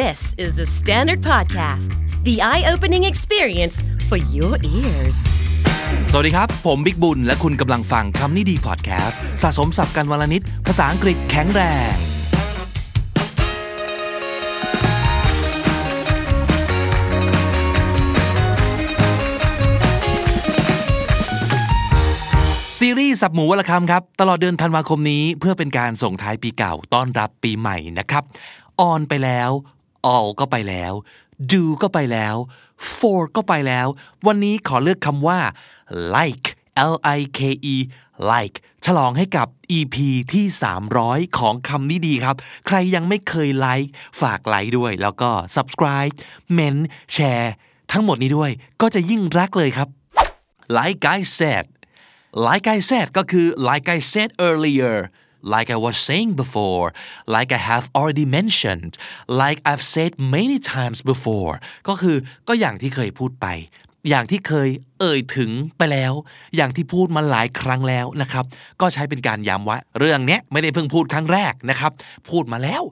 This is the Standard Podcast, the eye opening experience for your ears. สวัสดีครับ ผมบิ๊กบุญ และคุณกำลังฟังคำนี้ดีพอดแคสต์สะสมสับกันวลนิด ภาษาอังกฤษแข็งแรง ซีรีส์สับหมูวัลคำครับ ตลอดเดือนธันวาคมนี้เพื่อเป็นการส่งท้ายปีเก่าต้อนรับปีใหม่นะครับ on ไปแล้ว all ก็ไปแล้ว do ก็ไปแล้ว for ก็ไปแล้ว วันนี้ขอเลือกคำว่า like l i k e like ฉลองให้กับ EP ที่ 300 ของคำนี้ดีครับ ใครยังไม่เคย like ฝากไลค์ด้วย แล้วก็ subscribe เมนแชร์ทั้งหมดนี้ด้วย ก็จะยิ่งรักเลยครับ like I said like I said ก็คือ like I said earlier like I was saying before like I have already mentioned like I've said many times before ก็คือก็อย่างที่เคยพูดไป อย่างที่เคยเอ่ยถึงไปแล้ว อย่างที่พูดมาหลายครั้งแล้วนะครับ ก็ใช้เป็นการย้ำว่า เรื่องเนี้ยไม่ได้เพิ่งพูดครั้งแรกนะครับ พูดมาแล้ว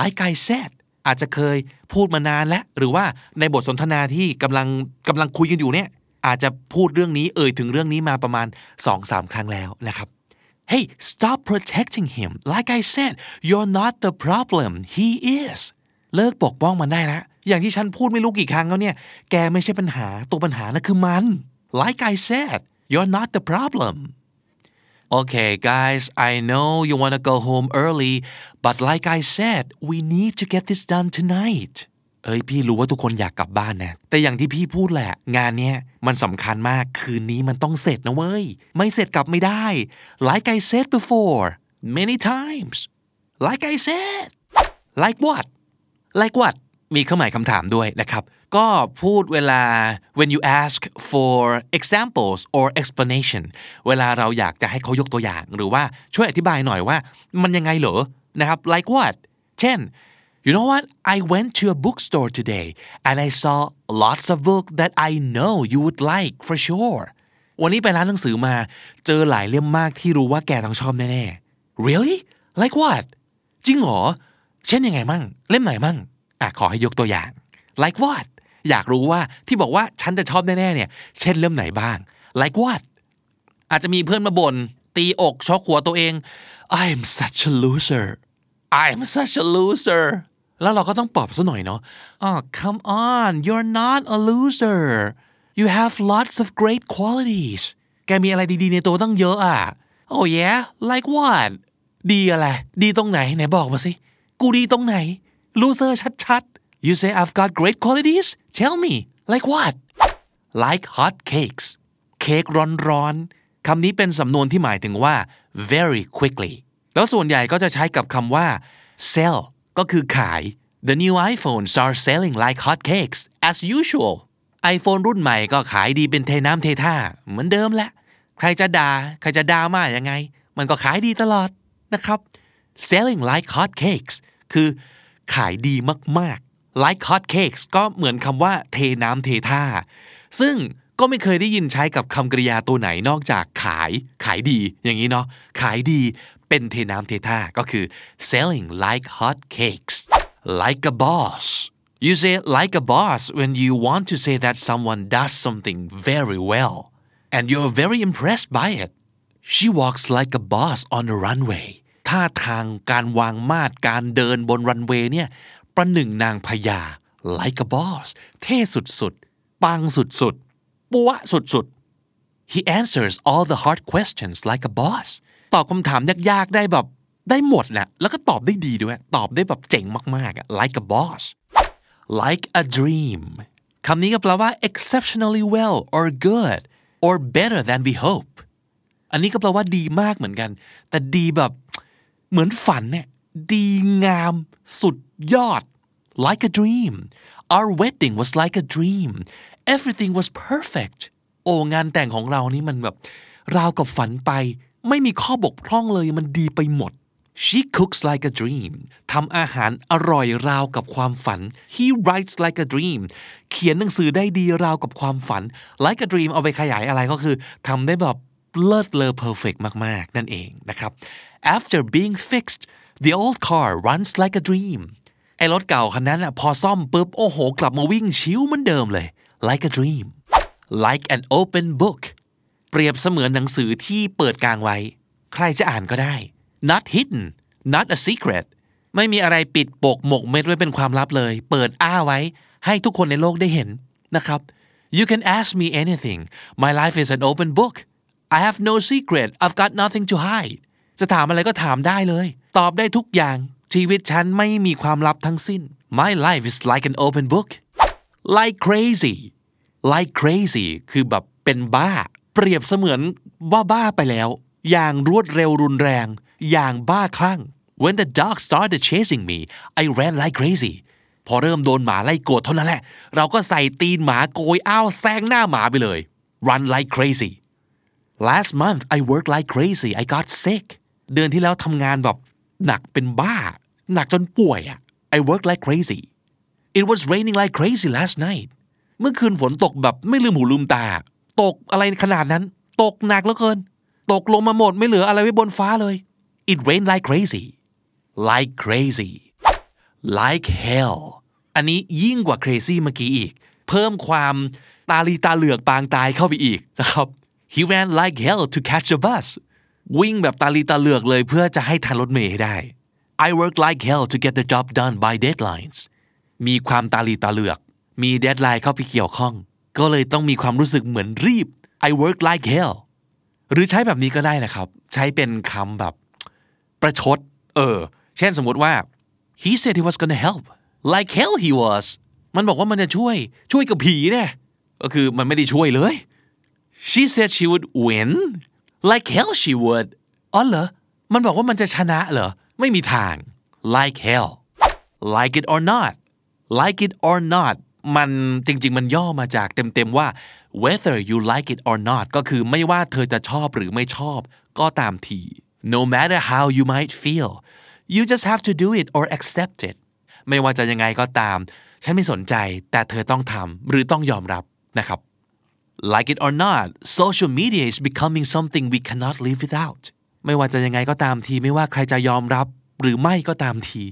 like I said อาจจะเคยพูดมานานแล้ว หรือว่าในบทสนทนาที่กำลังกำลังคุยกันอยู่เนี่ยอาจจะพูดเรื่องนี้เอ่ยถึงเรื่องนี้มาประมาณ 2-3 ครั้งแล้วนะครับ Hey stop protecting him like I said you're not the problem he is เลิกปกป้องมันได้แล้วอย่างที่ฉันพูดไม่รู้กี่ครั้งแล้วเนี่ย แกไม่ใช่ปัญหา ตัวปัญหานะคือมัน like I said you're not the problem Okay guys I know you want to go home early but like I said we need to get this done tonight เอ้ยพี่รู้ว่าทุกคนอยากกลับบ้านนะ แต่อย่างที่พี่พูดแหละ งานเนี้ยมันสำคัญมากคืนนี้มันต้องเสร็จนะเว้ย ไม่เสร็จกลับไม่ได้ like I said before many times like I said like what like what มีเครื่องหมายคำถามด้วยนะครับ ก็พูดเวลา when you ask for examples or explanation เวลาเราอยากจะให้เขายกตัวอย่าง หรือว่าช่วยอธิบายหน่อยว่า มันยังไงเหรอนะครับ like what เช่น You know what? I went to a bookstore today and I saw lots of books that I know you would like for sure. วันนี้ไปร้านหนังสือมาเจอหลายเล่มมากที่รู้ว่าแกต้องชอบแน่ๆ Really? Like what? จริงเหรอ เช่นยังไงมั่ง เล่มไหนมั่ง อะขอให้ยกตัวอย่าง Like what? อยากรู้ว่าที่บอกว่าฉันจะชอบแน่ๆเนี่ย เช่นเล่มไหนบ้าง Like what? อาจจะมีเพื่อนมาบ่นตีอกชกหัวตัวเอง I'm such a loser I'm such a loser แล้วเราก็ต้องปลอบซะหน่อยเนาะอ๋อ come on you're not a loser you have lots of great qualities แกมีอะไรดีๆในตัวตั้งเยอะอะ oh yeah like what ดีอะไร ดีตรงไหน ไหนบอกมาสิ กูดีตรงไหน loser ชัดๆ you say I've got great qualities tell me like what like hot cakes เค้กร้อนๆคำนี้เป็นสำนวนที่หมายถึงว่า very quickly แล้วส่วนใหญ่ก็จะใช้กับคำว่า sell ก็คือขาย The new iPhones are selling like hotcakes as usual iPhone รุ่นใหม่ก็ขายดีเป็นเทน้ำเทท่า เหมือนเดิมแหละ ใครจะด่า ใครจะด่ามายังไง มันก็ขายดีตลอดนะครับ selling like hotcakes คือขายดีมากๆ like hotcakes ก็เหมือนคำว่าเทน้ำเทท่า ซึ่งก็ไม่เคยได้ยินใช้กับคำกริยาตัวไหนนอกจากขาย ขายดี อย่างนี้เนาะ ขายดี เป็นเทน้ำเทท่า ก็คือ selling like hot cakes like a boss you say like a boss when you want to say that someone does something very well and you're very impressed by it she walks like a boss on the runway ท่าทางการวางมาดการเดินบนรันเวย์เนี่ย ประหนึ่งนางพญา like a boss เท่สุดๆ ปังสุดๆปัวสุดๆ he answers all the hard questions like a boss ตอบคำถามยากๆ ได้แบบได้หมดแหละแล้วก็ตอบได้ดีด้วย ตอบได้แบบเจ๋งมากๆ like a boss like a dream คำนี้ก็แปลว่า exceptionally well or good or better than we hope อันนี้ก็แปลว่าดีมากเหมือนกัน แต่ดีแบบเหมือนฝันเนี่ยดีงามสุดยอด like a dream our wedding was like a dream everything was perfect โอ้งานแต่งของเรานี่มันแบบราวกับฝันไป ไม่มีข้อบกพร่องเลยมันดีไปหมด she cooks like a dream ทำอาหารอร่อยราวกับความฝัน he writes like a dream เขียนหนังสือได้ดีราวกับความฝัน like a dream เอาไปขยายอะไรก็คือทำได้แบบเลิศเลอ perfect มาก ๆ นั่นเองนะครับ after being fixed the old car runs like a dream ไอ้รถเก่าคันนั้นอะพอซ่อมปุ๊บ โอ้โห กลับมาวิ่งชิวเหมือนเดิมเลย like a dream like an open book เปรียบเสมือนหนังสือที่เปิดกลางไว้ ใครจะอ่านก็ได้ not hidden not a secret ไม่มีอะไรปิดปกหมกเม็ดไว้เป็นความลับเลย เปิดอ้าไว้ ให้ทุกคนในโลกได้เห็นนะครับ you can ask me anything my life is an open book I have no secret I've got nothing to hide จะถามอะไรก็ถามได้เลย ตอบได้ทุกอย่าง ชีวิตฉันไม่มีความลับทั้งสิ้น my life is like an open book like crazy like crazy คือแบบเป็นบ้า เปรียบเสมือนว่าบ้าไปแล้ว อย่างรวดเร็วรุนแรง อย่างบ้าคลั่ง when the dog started chasing me I ran like crazy พอเริ่มโดนหมาไล่กดเท่านั้นแหละ เราก็ใส่ตีนหมาโกยอ้าวแซงหน้าหมาไปเลย run like crazy last month I worked like crazy I got sick เดือนที่แล้วทำงานแบบหนักเป็นบ้า หนักจนป่วยอะ I worked like crazy it was raining like crazy last night เมื่อคืนฝนตกแบบไม่ลืมหูลืมตา ตกอะไรขนาดนั้น ตกหนักเหลือเกิน ตกลงมาหมดไม่เหลืออะไรไว้บนฟ้าเลย it rained like crazy like crazy like hell อันนี้ยิ่งกว่า crazy เมื่อกี้อีก เพิ่มความตาลีตาเหลือกปางตายเข้าไปอีกนะครับ he ran like hell to catch a bus วิ่งแบบตาลีตาเหลือกเลยเพื่อจะให้ทันรถเมล์ให้ได้ I work like hell to get the job done by deadlines มีความตาลีตาเหลือก มีเดดไลน์เข้าไปเกี่ยวข้อง ก็เลยต้องมีความรู้สึกเหมือนรีบ I work like hell หรือใช้แบบนี้ก็ได้นะครับ ใช้เป็นคำแบบประชด เออ เช่นสมมติว่า he said he was gonna help like hell he was มันบอกว่ามันจะช่วยช่วยกับผีเนี่ยก็คือมันไม่ได้ช่วยเลย she said she would win like hell she would อ๋อเหรอ มันบอกว่ามันจะชนะเหรอ ไม่มีทาง like hell like it or not like it or not มันจริง ๆ มันย่อมาจากเต็ม ๆ ว่า whether you like it or not ก็คือไม่ว่าเธอจะชอบหรือไม่ชอบ ก็ตามที no matter how you might feel you just have to do it or accept it ไม่ว่าจะยังไงก็ตาม ฉันไม่สนใจ แต่เธอต้องทำหรือต้องยอมรับนะครับ like it or not social media is becoming something we cannot live without ไม่ว่าจะยังไงก็ตามที ไม่ว่าใครจะยอมรับหรือไม่ก็ตามที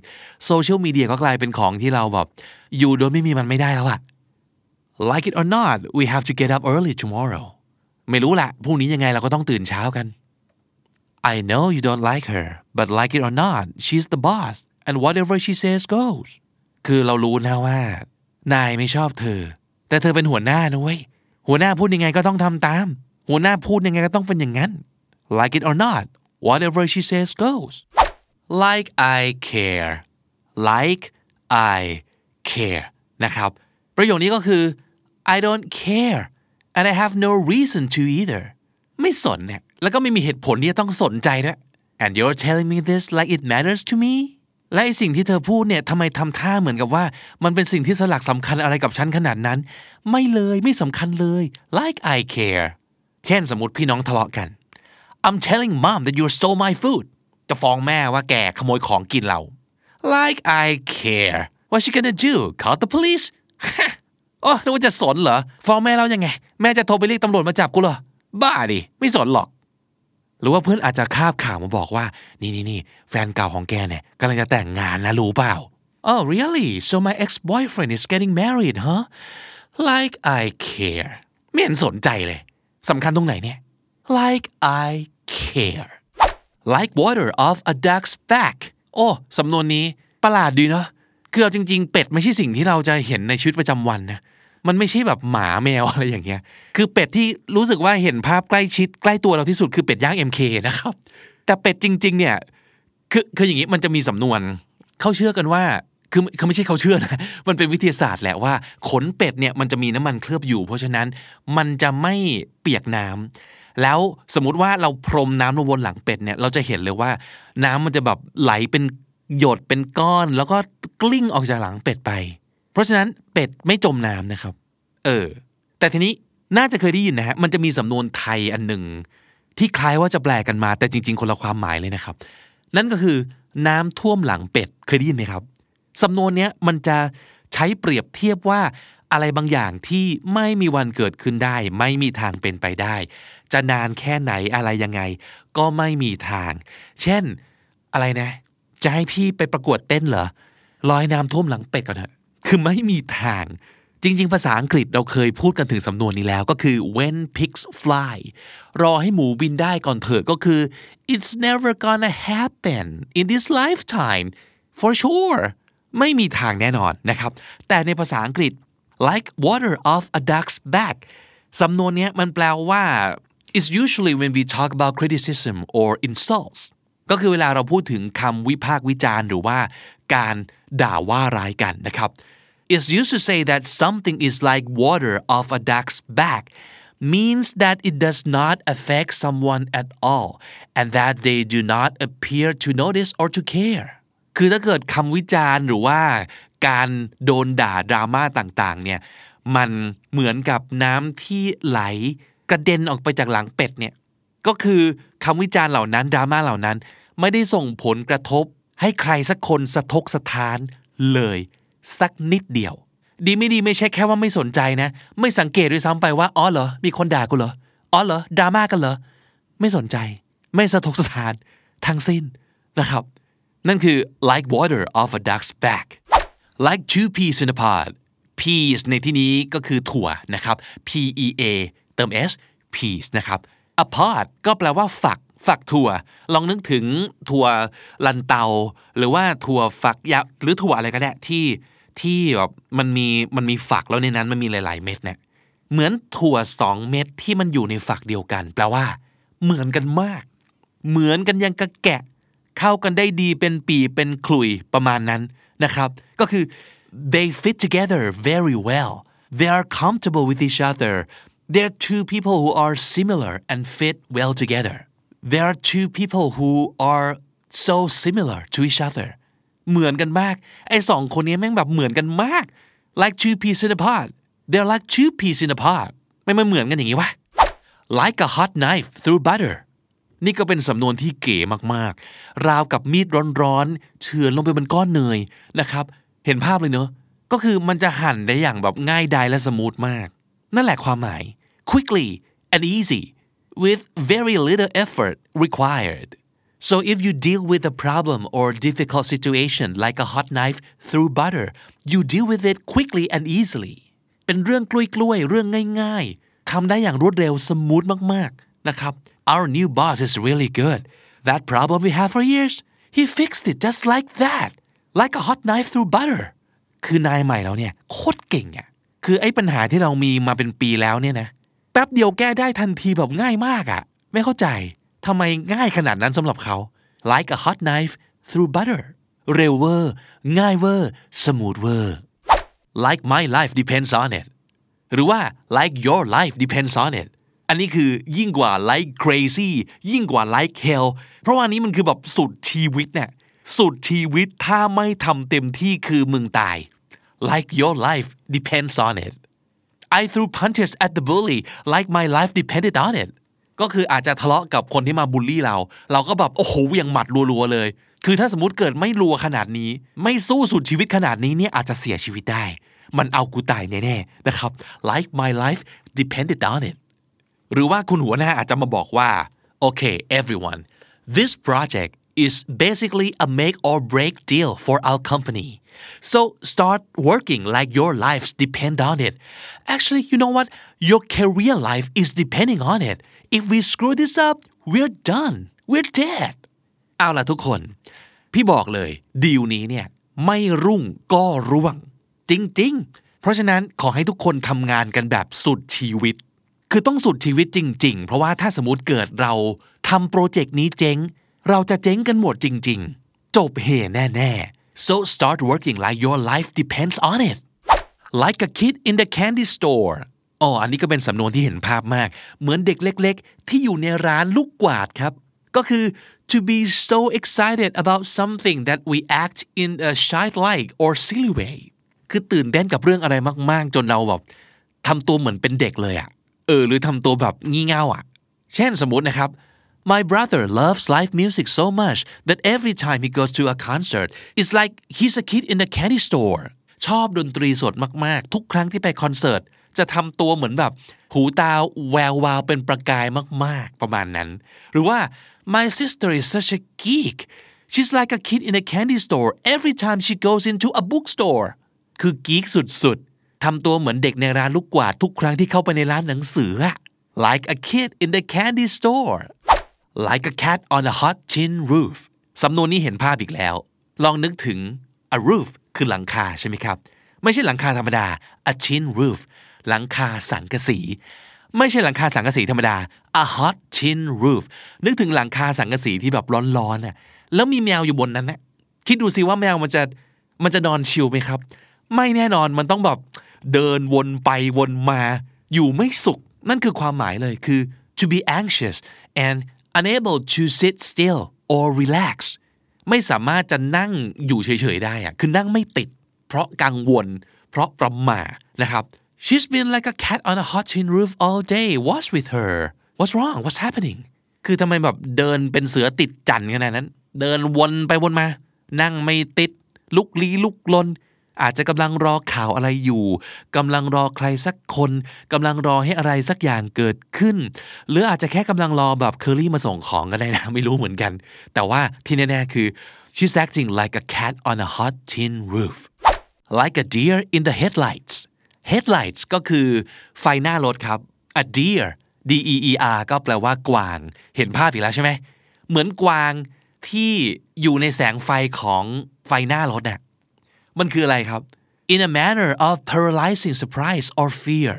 โซเชียลมีเดียก็กลายเป็นของที่เราแบบ อยู่โดยไม่มีมันไม่ได้แล้วอะ like it or not we have to get up early tomorrow ไม่รู้แหละพรุ่งนี้ยังไงเราก็ต้องตื่นเช้ากัน I know you don't like her but like it or not she's the boss and whatever she says goes คือเรารู้นะว่า นายไม่ชอบเธอ แต่เธอเป็นหัวหน้านะเว้ยหัวหน้าพูดยังไงก็ต้องทำตาม หัวหน้าพูดยังไงก็ต้องเป็นอย่างนั้น like it or not whatever she says goes like I care like I care นะครับประโยคนี้ก็คือ I don't care and I have no reason to either ไม่สนเนี่ยแล้วก็ไม่มีเหตุผลที่จะต้องสนใจด้วย and you're telling me this like it matters to me และไอสิ่งที่เธอพูดเนี่ยทำไมทำท่าเหมือนกับว่า มันเป็นสิ่งที่สลักสำคัญอะไรกับฉันขนาดนั้น ไม่เลยไม่สำคัญเลย like I care เช่นสมมติพี่น้องทะเลาะกัน I'm telling mom that you stole my food จะฟ้องแม่ว่าแกขโมยของกินเรา like I care what she gonna do call the police โอ้นึกว่าจะสนเหรอฟ้องแม่แล้วยังไง แม่จะโทรไปเรียกตำรวจมาจับกูเหรอ บ้าดิ ไม่สนหรอก หรือว่าเพื่อนอาจจะคาบข่าวมาบอกว่า นี่นี่นี่แฟนเก่าของแกเนี่ยกำลังจะแต่งงานนะรู้เปล่า Oh really so my ex-boyfriend is getting married huh like I care ไม่เห็นสนใจเลยสำคัญตรงไหนเนี่ย like I care like water off a duck's back โอ้สำนวนนี้ประหลาดดีเนาะ คือเอาจริง ๆ เป็ดไม่ใช่สิ่งที่เราจะเห็นในชีวิตประจำวันนะมันไม่ใช่แบบหมาแมวอะไรอย่างเงี้ย คือเป็ดที่รู้สึกว่าเห็นภาพใกล้ชิด ใกล้ตัวเราที่สุดคือเป็ดย่าง MK นะครับ แต่เป็ดจริง ๆ เนี่ย คือคืออย่างนี้มันจะมีสำนวนเขาเชื่อกันว่าคือคือไม่ใช่เขาเชื่อนะมันเป็นวิทยาศาสตร์แหละว่า ขนเป็ดเนี่ยมันจะมีน้ำมันเคลือบอยู่ เพราะฉะนั้นมันจะไม่เปียกน้ำแล้วสมมติว่าเราพรมน้ำลงบนหลังเป็ดเนี่ยเราจะเห็นเลยว่า น้ำมันจะแบบไหลเป็นหยดเป็นก้อน แล้วก็ กลิ้งออกจากหลังเป็ดไป เพราะฉะนั้นเป็ดไม่จมน้ำนะครับ เออ แต่ทีนี้น่าจะเคยได้ยินนะฮะ มันจะมีสำนวนไทยอันหนึ่งที่คล้ายว่าจะแปลกันมา แต่จริง ๆ คนละความหมายเลยนะครับ นั่นก็คือน้ำท่วมหลังเป็ดเคยได้ยินไหมครับ สำนวนเนี้ยมันจะใช้เปรียบเทียบว่าอะไรบางอย่างที่ไม่มีวันเกิดขึ้นได้ ไม่มีทางเป็นไปได้ จะนานแค่ไหนอะไรยังไง ก็ไม่มีทาง เช่น อะไรนะ จะให้พี่ไปประกวดเต้นเหรอ รอยน้ำท่วมหลังเป็ดก่อนเถอะคือไม่มีทาง จริง ๆ ภาษาอังกฤษเราเคยพูดกันถึงสำนวนนี้แล้วก็คือ when pigs fly รอให้หมูบินได้ก่อนเถอะก็คือ it's never gonna happen in this lifetime for sure ไม่มีทางแน่นอนนะครับ แต่ในภาษาอังกฤษ like water off a duck's back สำนวนนี้มันแปลว่า it's usually when we talk about criticism or insults ก็คือเวลาเราพูดถึงคำวิพากษ์วิจารณ์หรือว่า การด่าว่าร้ายกันนะครับ It's used to say that something is like water off a duck's back means that it does not affect someone at all and that they do not appear to notice or to care คือถ้าเกิดคำวิจารณ์หรือว่าการโดนด่าดราม่าต่างๆเนี่ยมันเหมือนกับน้ำที่ไหลกระเด็นออกไปจากหลังเป็ดเนี่ยก็คือคำวิจารณ์เหล่านั้นดราม่าเหล่านั้น ไม่ได้ส่งผลกระทบ ให้ใครสักคนสะทกสะท้านเลย สักนิดเดียว ดีไม่ดีไม่ใช่แค่ว่าไม่สนใจนะ ไม่สังเกตด้วยซ้ำไปว่าอ๋อเหรอมีคนด่ากูเหรออ๋อเหรอดราม่ากันเหรอไม่สนใจ ไม่สะทกสะท้านทั้งสิ้นนะครับ นั่นคือ like water off a duck's back like two peas in a pod peas ในที่นี้ก็คือถั่วนะครับ p e a เติม s peas นะครับ a pod ก็แปลว่าฝัก ฝักถั่ว ลองนึกถึงถั่วลันเตา หรือว่าถั่วฝักยาวหรือถั่วอะไรก็ได้ที่ที่แบบมันมีมันมีฝักแล้วในนั้นมันมีหลาย ๆ เม็ดเนี่ยเหมือนถั่วสองเม็ดที่มันอยู่ในฝักเดียวกัน แปลว่า เหมือนกันมาก เหมือนกันยังกระแกะ เข้ากันได้ดีเป็นปีเป็นขลุยประมาณนั้นนะครับ ก็คือ they fit together very well they are comfortable with each other they're two people who are similar and fit well together there are two people who are so similar to each other เหมือนกันมาก ไอ้สองคนนี้แม่งแบบเหมือนกันมาก like two peas in a pod they're like two peas in a pod ไม่มเหมือนกันอย่างนี้วะ like a hot knife through butter นี่ก็เป็นสำนวนที่เก๋มากๆ ราวกับมีดร้อนๆ เฉือนลงไปบนก้อนเนยนะครับ เห็นภาพเลยเนอะ ก็คือมันจะหั่นได้อย่างแบบง่ายดายและสมูทมาก นั่นแหละความหมาย quickly and easy with very little effort required so if you deal with a problem or difficult situation like a hot knife through butter you deal with it quickly and easily เป็นเรื่องกล้วยๆ เรื่องง่ายๆ ทำได้อย่างรวดเร็วสมูทมากๆ นะครับ Our new boss is really good that problem we have for years he fixed it just like that like a hot knife through butter คือนายใหม่เราเนี่ยโคตรเก่งอ่ะ คือไอ้ปัญหาที่เรามีมาเป็นปีแล้วเนี่ยนะ แ แป๊บเดียวแก้ได้ทันทีแบบง่ายมากอะ ไม่เข้าใจทำไมง่ายขนาดนั้นสำหรับเขา like a hot knife through butter เร็วเวอร์ง่ายเวอร์ smooth เวอร์ like my life depends on it หรือว่า like your life depends on it อันนี้คือยิ่งกว่า like crazy ยิ่งกว่า like hell เพราะว่านี้มันคือแบบสุดชีวิตเนี่ยสุดชีวิตถ้าไม่ทำเต็มที่คือมึงตาย like your life depends on it I threw punches at the bully like my life depended on it ก็คืออาจจะทะเลาะกับคนที่มาบูลลี่เรา เราก็แบบโอ้โหเวียงหมัดรัวๆเลย คือถ้าสมมติเกิดไม่รัวขนาดนี้ ไม่สู้สุดชีวิตขนาดนี้เนี่ยอาจจะเสียชีวิตได้ มันเอากูตายแน่ๆนะครับ like my life depended on it หรือว่าคุณหัวหน้าอาจจะมาบอกว่า okay everyone this project is basically a make or break deal for our company so start working like your lives depend on it actually you know what your career life is depending on it if we screw this up we're done we're dead เอาล่ะทุกคน พี่บอกเลยดีลนี้เนี่ยไม่รุ่งก็ร่วง จริง ๆ เพราะฉะนั้นขอให้ทุกคนทำงานกันแบบสุดชีวิต คือต้องสุดชีวิตจริง ๆ เพราะว่าถ้าสมมติเกิดเราทำโปรเจกต์นี้เจ๊ง เราจะเจ๊งกันหมดจริง ๆ จบเฮแน่ๆ so start working like your life depends on it like a kid in the candy store อ๋ออันนี้ก็เป็นสำนวนที่เห็นภาพมาก เหมือนเด็กเล็ก ๆ ที่อยู่ในร้านลูกกวาดครับ ก็คือ to be so excited about something that we act in a childlike or silly way คือตื่นเต้นกับเรื่องอะไรมาก ๆ จนเราแบบทำตัวเหมือนเป็นเด็กเลยอะเออ หรือทำตัวแบบงี่เง่าอะเช่นสมมตินะครับ My brother loves live music so much that every time he goes to a concert it's like he's a kid in a candy store ชอบดนตรีสดมากๆ ทุกครั้งที่ไปคอนเสิร์ต จะทำตัวเหมือนแบบ หูตาแวววาวเป็นประกายมากๆ ประมาณนั้น หรือว่า my sister is such a geek she's like a kid in a candy store every time she goes into a bookstore คือกีกสุดๆ ทำตัวเหมือนเด็กในร้านลูกกวาดทุกครั้งที่เข้าไปในร้านหนังสือ like a kid in the candy store like a cat on a hot tin roof สำนวนนี้เห็นภาพอีกแล้ว ลองนึกถึง a roof คือหลังคาใช่ไหมครับ ไม่ใช่หลังคาธรรมดา a tin roof หลังคาสังกะสี ไม่ใช่หลังคาสังกะสีธรรมดา a hot tin roof นึกถึงหลังคาสังกะสีที่แบบร้อนๆน่ะแล้วมีแมวอยู่บนนั้นนะคิดดูสิว่าแมวมันจะมันจะนอนชิลไหมครับ ไม่แน่นอนมันต้องแบบเดินวนไปวนมา อยู่ไม่สุข นั่นคือความหมายเลยคือ to be anxious and unable to sit still or relax ไม่สามารถจะนั่งอยู่เฉยๆได้อะคือนั่งไม่ติด เพราะกังวล เพราะประหม่านะครับ she's been like a cat on a hot tin roof all day what's with her what's wrong what's happening คือทำไมแบบเดินเป็นเสือติดจันขนาดนั้น เดินวนไปวนมา นั่งไม่ติด ลุกลี้ลุกลน อาจจะกำลังรอข่าวอะไรอยู่กำลังรอใครสักคนกำลังรอให้อะไรสักอย่างเกิดขึ้น หรืออาจจะแค่กำลังรอแบบเคอรี่มาส่งของก็ได้นะ ไม่รู้เหมือนกัน แต่ว่าที่แน่ๆคือ she's acting like a cat on a hot tin roof like a deer in the headlights headlights ก็คือไฟหน้ารถครับ a deer D E E R ก็แปลว่ากวาง เห็นภาพอีกแล้วใช่ไหม เหมือนกวางที่อยู่ในแสงไฟของไฟหน้ารถเนี่ย มันคืออะไรครับ in a manner of paralyzing surprise or fear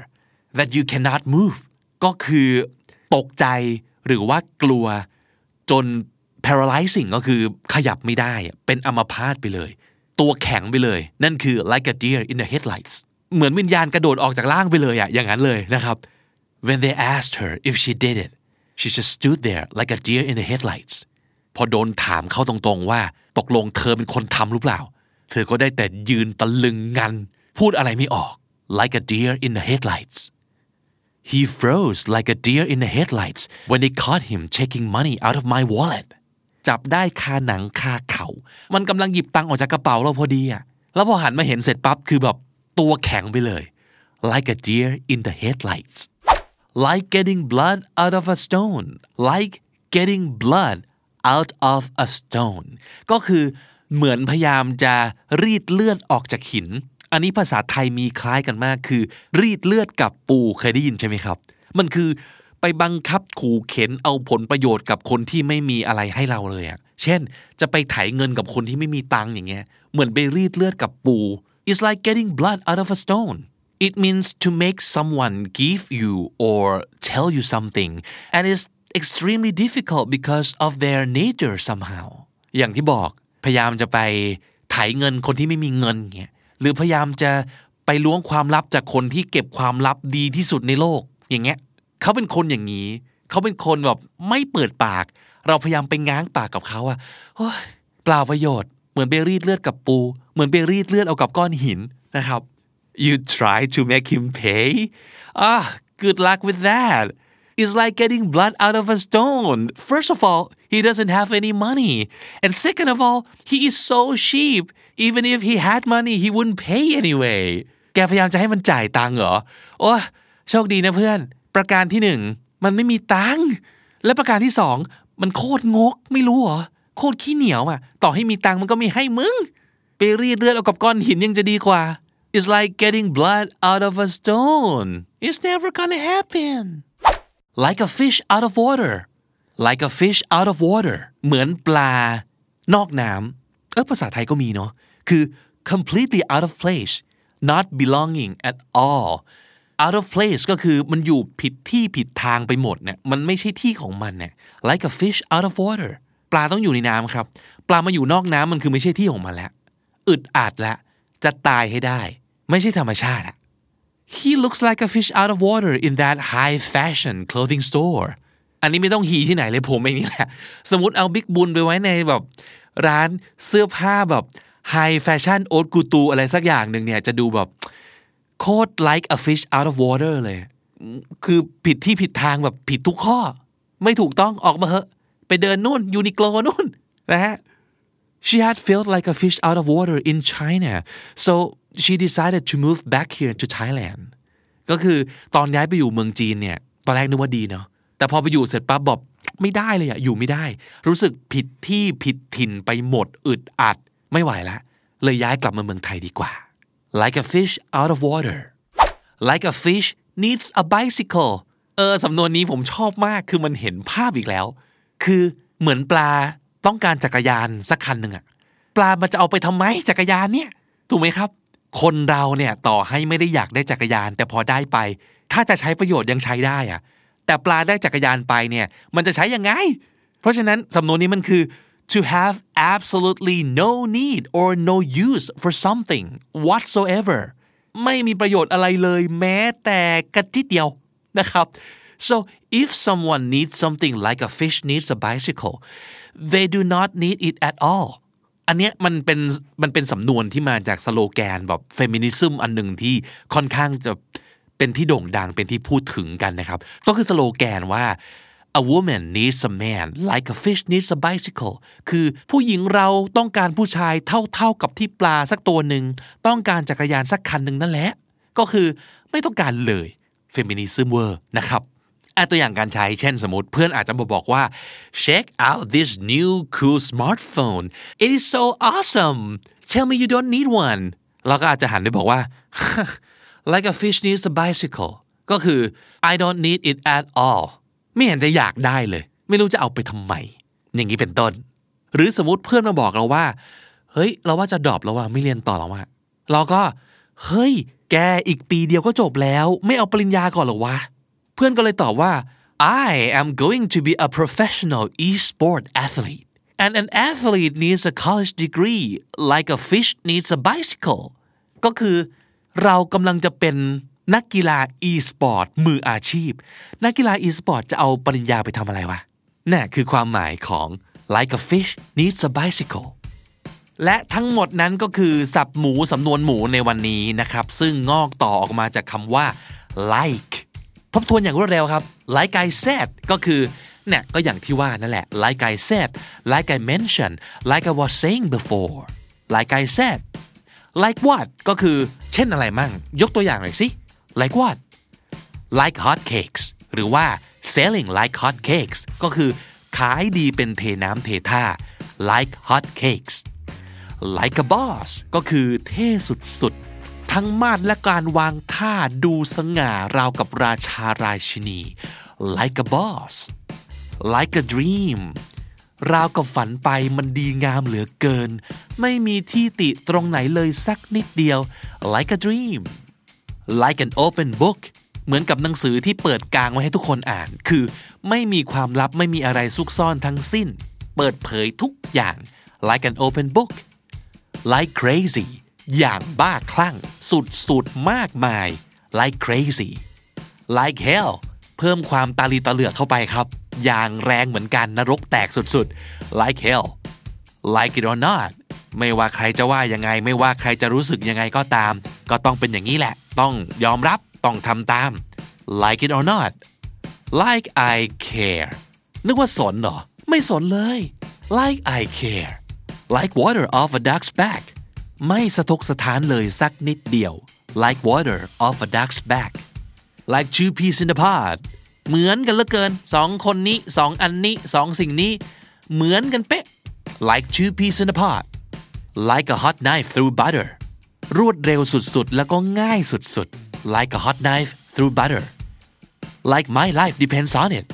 that you cannot move ก็คือตกใจหรือว่ากลัวจน paralyzing ก็คือขยับไม่ได้เป็นอัมพาตไปเลย ตัวแข็งไปเลย นั่นคือ like a deer in the headlights เหมือนวิญญาณกระโดดออกจากร่างไปเลยอะอย่างนั้นเลยนะครับ when they asked her if she did it she just stood there like a deer in the headlights พอโดนถามเข้าตรงๆว่า ตกลงเธอเป็นคนทำหรือเปล่า เธอก็ได้แต่ยืนตะลึงงัน พูดอะไรไม่ออก like a deer in the headlights he froze like a deer in the headlights when they caught him taking money out of my wallet จับได้คาหนังคาเขามันกำลังหยิบตังออกจากกระเป๋าเราพอดีอะแล้วพอหันมาเห็นเสร็จปั๊บคือแบบตัวแข็งไปเลย like a deer in the headlights like getting blood out of a stone like getting blood out of a stone ก็คือ เหมือนพยายามจะรีดเลือดออกจากหิน อันนี้ภาษาไทยมีคล้ายกันมากคือ รีดเลือดกับปูเคยได้ยินใช่ไหมครับ มันคือไปบังคับขู่เข็นเอาผลประโยชน์กับคนที่ไม่มีอะไรให้เราเลยอะเช่น จะไปไถเงินกับคนที่ไม่มีตังค์อย่างเงี้ย เหมือนไปรีดเลือดกับปู it's like getting blood out of a stone it means to make someone give you or tell you something and it's extremely difficult because of their nature somehow อย่างที่บอก พยายามจะไปไถเงินคนที่ไม่มีเงินเงี้ยหรือพยายามจะไปล้วงความลับจากคนที่เก็บความลับดีที่สุดในโลก อย่างเงี้ยเขาเป็นคนอย่างนี้เขาเป็นคนแบบไม่เปิดปาก เราพยายามไปง้างปากกับเขาอะโอ้ยเปล่าประโยชน์ เหมือนไปรีดเลือดกับปู เหมือนไปรีดเลือดเอากับก้อนหินนะครับ you try to make him pay ah good luck with that is like getting blood out of a stone. First of all, he doesn't have any money. And second of all, he is so cheap. Even if he had money, he wouldn't pay anyway. แกพยายามจะให้มันจ่ายตังค์เหรอ โอ้โชคดีนะเพื่อน ประการที่หนึ่งมันไม่มีตังค์ และประการที่สองมันโคตรงกไม่รู้เหรอ โคตรขี้เหนียวอะ ต่อให้มีตังค์มันก็ไม่ให้มึง ไปรีดเลือดเอากับก้อนหินยังจะดีกว่า It's like getting blood out of a stone. It's never gonna happen. Like a fish out of water like a fish out of water เหมือนปลานอกน้ำเออภาษาไทยก็มีเนาะคือ completely out of place not belonging at all out of place ก็คือมันอยู่ผิดที่ผิดทางไปหมดเนี่ยมันไม่ใช่ที่ของมันเนี่ย like a fish out of water ปลาต้องอยู่ในน้ำครับ ปลามาอยู่นอกน้ำมันคือไม่ใช่ที่ของมันแล้วอึดอัดแล้วจะตายให้ได้ ไม่ใช่ธรรมชาติอะ he looks like a fish out of water in that high fashion clothing store อันนี้ไม่ต้องฮีที่ไหนเลยผมเองนี่แหละ สมมติเอาบิ๊กบุญไปไว้ในแบบร้านเสื้อผ้าแบบ high fashion โอ๊ตกูตูอะไรสักอย่างหนึ่งเนี่ยจะดูแบบโคตร like a fish out of water เลย คือผิดที่ผิดทางแบบผิดทุกข้อ ไม่ถูกต้องออกมาเหอะ ไปเดินนู่นยูนิโคลนู่นนะฮะ She had felt like a fish out of water in China so she decided to move back here to Thailand ก็คือตอนย้ายไปอยู่เมืองจีนเนี่ย ตอนแรกนึกว่าดีเนาะ แต่พอไปอยู่เสร็จปั๊บบอกไม่ได้เลยอะอยู่ไม่ได้ รู้สึกผิดที่ผิดถิ่นไปหมดอึดอัด ไม่ไหวละ เลยย้ายกลับมาเมืองไทยดีกว่า like a fish out of water like a fish needs a bicycle เออสำนวนนี้ผมชอบมากคือมันเห็นภาพอีกแล้ว คือเหมือนปลาต้องการจักรยานสักคันหนึ่งอะปลามันจะเอาไปทำไมจักรยานเนี่ย ถูกไหมครับ คนเราเนี่ยต่อให้ไม่ได้อยากได้จักรยาน แต่พอได้ไป ถ้าจะใช้ประโยชน์ยังใช้ได้อะแต่ปลาได้จักรยานไปเนี่ยมันจะใช้ยังไง เพราะฉะนั้นสำนวนนี้มันคือ to have absolutely no need or no use for something whatsoever ไม่มีประโยชน์อะไรเลยแม้แต่กระติดเดียวนะครับ so if someone needs something like a fish needs a bicycle they do not need it at all อันเนี้ยมันเป็นมันเป็นสำนวนที่มาจากสโลแกนแบบเฟมินิซึมอันหนึ่งที่ค่อนข้างจะเป็นที่โด่งดังเป็นที่พูดถึงกันนะครับ ก็คือสโลแกนว่า a woman needs a man like a fish needs a bicycle คือผู้หญิงเราต้องการผู้ชายเท่าๆกับที่ปลาสักตัวหนึ่งต้องการจักรยานสักคันหนึ่งนั่นแหละ ก็คือไม่ต้องการเลยเฟมินิซึมเวอร์นะครับ อะตัวอย่างการใช้เช่นสมมติเพื่อนอาจจะมาบอกว่า check out this new cool smartphone it is so awesome tell me you don't need one เราก็อาจจะหันไปบอกว่า like a fish needs a bicycle ก็คือ I don't need it at all ไม่เห็นจะอยากได้เลย ไม่รู้จะเอาไปทำไม อย่างนี้เป็นต้น หรือสมมติเพื่อนมาบอกเราว่า เฮ้ย เราว่าจะดรอปแล้วว่าไม่เรียนต่อแล้วว่าเราก็ เฮ้ย แกอีกปีเดียวก็จบแล้ว ไม่เอาปริญญาก่อนหรอวะ พื่อนก็เลยตอบว่า I am going to be a professional e-sport athlete and an athlete needs a college degree like a fish needs a bicycle ก็คือเรากำลังจะเป็นนักกีฬา e-sport มืออาชีพ นักกีฬา e-sport จะเอาปริญญาไปทำอะไรวะนั่นคือความหมายของ like a fish needs a bicycle และทั้งหมดนั้นก็คือสับหมูสำนวนหมูในวันนี้นะครับ ซึ่งงอกต่อออกมาจากคำว่า like ทบทวนอย่างรวดเร็วครับ like I said ก็คือเนี่ยก็อย่างที่ว่านั่นแหละ like I said like I mentioned like I was saying before like I said like what ก็คือเช่นอะไรมั่ง ยกตัวอย่างหน่อยสิ like what like hot cakes หรือว่า selling like hot cakes ก็คือขายดีเป็นเทน้ำเทท่า like hot cakes like a boss ก็คือเท่สุดๆ ทั้งมาดและการวางท่าดูสง่าราวกับราชาราชินี like a boss like a dream ราวกับฝันไปมันดีงามเหลือเกิน ไม่มีที่ติตรงไหนเลยสักนิดเดียว like a dream like an open book เหมือนกับหนังสือที่เปิดกลางไว้ให้ทุกคนอ่าน คือไม่มีความลับไม่มีอะไรซุกซ่อนทั้งสิ้น เปิดเผยทุกอย่าง like an open book like crazy อย่างบ้าคลั่ง สุดสุดมากมาย like crazy like hell เพิ่มความตาลีตาเหลือกเข้าไปครับ อย่างแรงเหมือนกันนรกแตกสุดๆ like hell like it or not ไม่ว่าใครจะว่ายังไง ไม่ว่าใครจะรู้สึกยังไงก็ตาม ก็ต้องเป็นอย่างนี้แหละ ต้องยอมรับต้องทำตาม like it or not like I care นึกว่าสนเหรอ ไม่สนเลย like I care like water off a duck's back ไม่สะทกสะท้านเลยสักนิดเดียว like water off a duck's back like two peas in a pod เหมือนกันเหลือเกินสองคนนี้สองอันนี้สองสิ่งนี้ เหมือนกันเป๊ะ like two peas in a pod like a hot knife through butter รวดเร็วสุดๆ แล้วก็ง่ายสุดๆ like a hot knife through butter like my life depends on it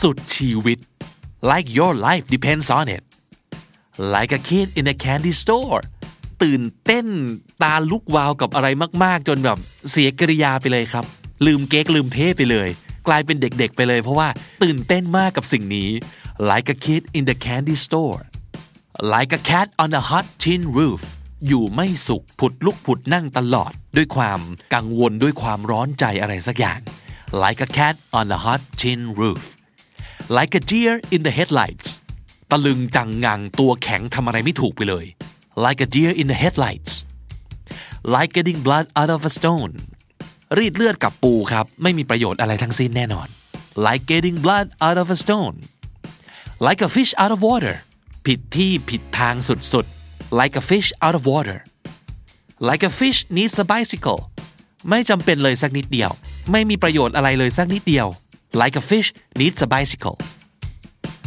สุดชีวิต like your life depends on it like a kid in a candy store ตื่นเต้นตาลุกวาวกับอะไรมาก ๆ จนแบบเสียกริยาไปเลยครับ ลืมเก๊กลืมเทไปเลย กลายเป็นเด็กๆไปเลยเพราะว่าตื่นเต้นมากกับสิ่งนี้ like a kid in the candy store like a cat on a hot tin roof อยู่ไม่สุขผุดลุกผุดนั่งตลอด ด้วยความกังวลด้วยความร้อนใจอะไรสักอย่าง like a cat on a hot tin roof like a deer in the headlights ตะลึงจังงังตัวแข็งทำอะไรไม่ถูกไปเลย like a deer in the headlights like getting blood out of a stone รีดเลือดกับปูครับ ไม่มีประโยชน์อะไรทั้งสิ้นแน่นอน like getting blood out of a stone like a fish out of water ผิดที่ผิดทางสุดๆ like a fish out of water like a fish needs a bicycle ไม่จำเป็นเลยสักนิดเดียว ไม่มีประโยชน์อะไรเลยสักนิดเดียว like a fish needs a bicycle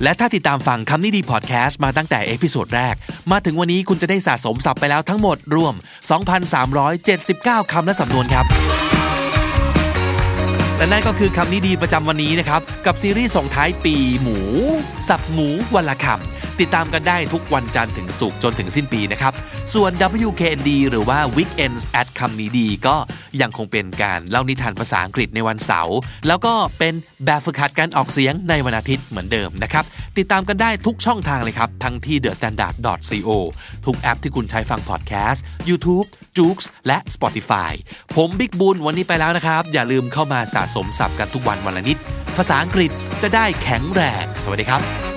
และถ้าติดตามฟังคำนี้ดีพอดแคสต์มาตั้งแต่ episode แรก มาถึงวันนี้คุณจะได้สะสมศัพท์ไปแล้วทั้งหมดรวม 2,379 คำและสำนวนครับ และนั่นก็คือคำนี้ดีประจำวันนี้นะครับ กับซีรีส์ส่งท้ายปีหมู สับหมูวันละคำ ติดตามกันได้ทุกวันจันทร์ถึงศุกร์จนถึงสิ้นปีนะครับ ส่วน WKND หรือว่า Weekends at คำนี้ดีก็ยังคงเป็นการเล่านิทานภาษาอังกฤษในวันเสาร์แล้วก็เป็นแบบฝึกหัดการออกเสียงในวันอาทิตย์เหมือนเดิมนะครับ ติดตามกันได้ทุกช่องทางเลยครับ ทั้งที่ The Standard co ทุกแอปที่คุณใช้ฟังพอดแคสต์ YouTube j o o x และ Spotify ผมบิ๊กบุญวันนี้ไปแล้วนะครับ อย่าลืมเข้ามาสะสมศัพท์กันทุกวันวันละนิด ภาษาอังกฤษจะได้แข็งแรง สวัสดีครับ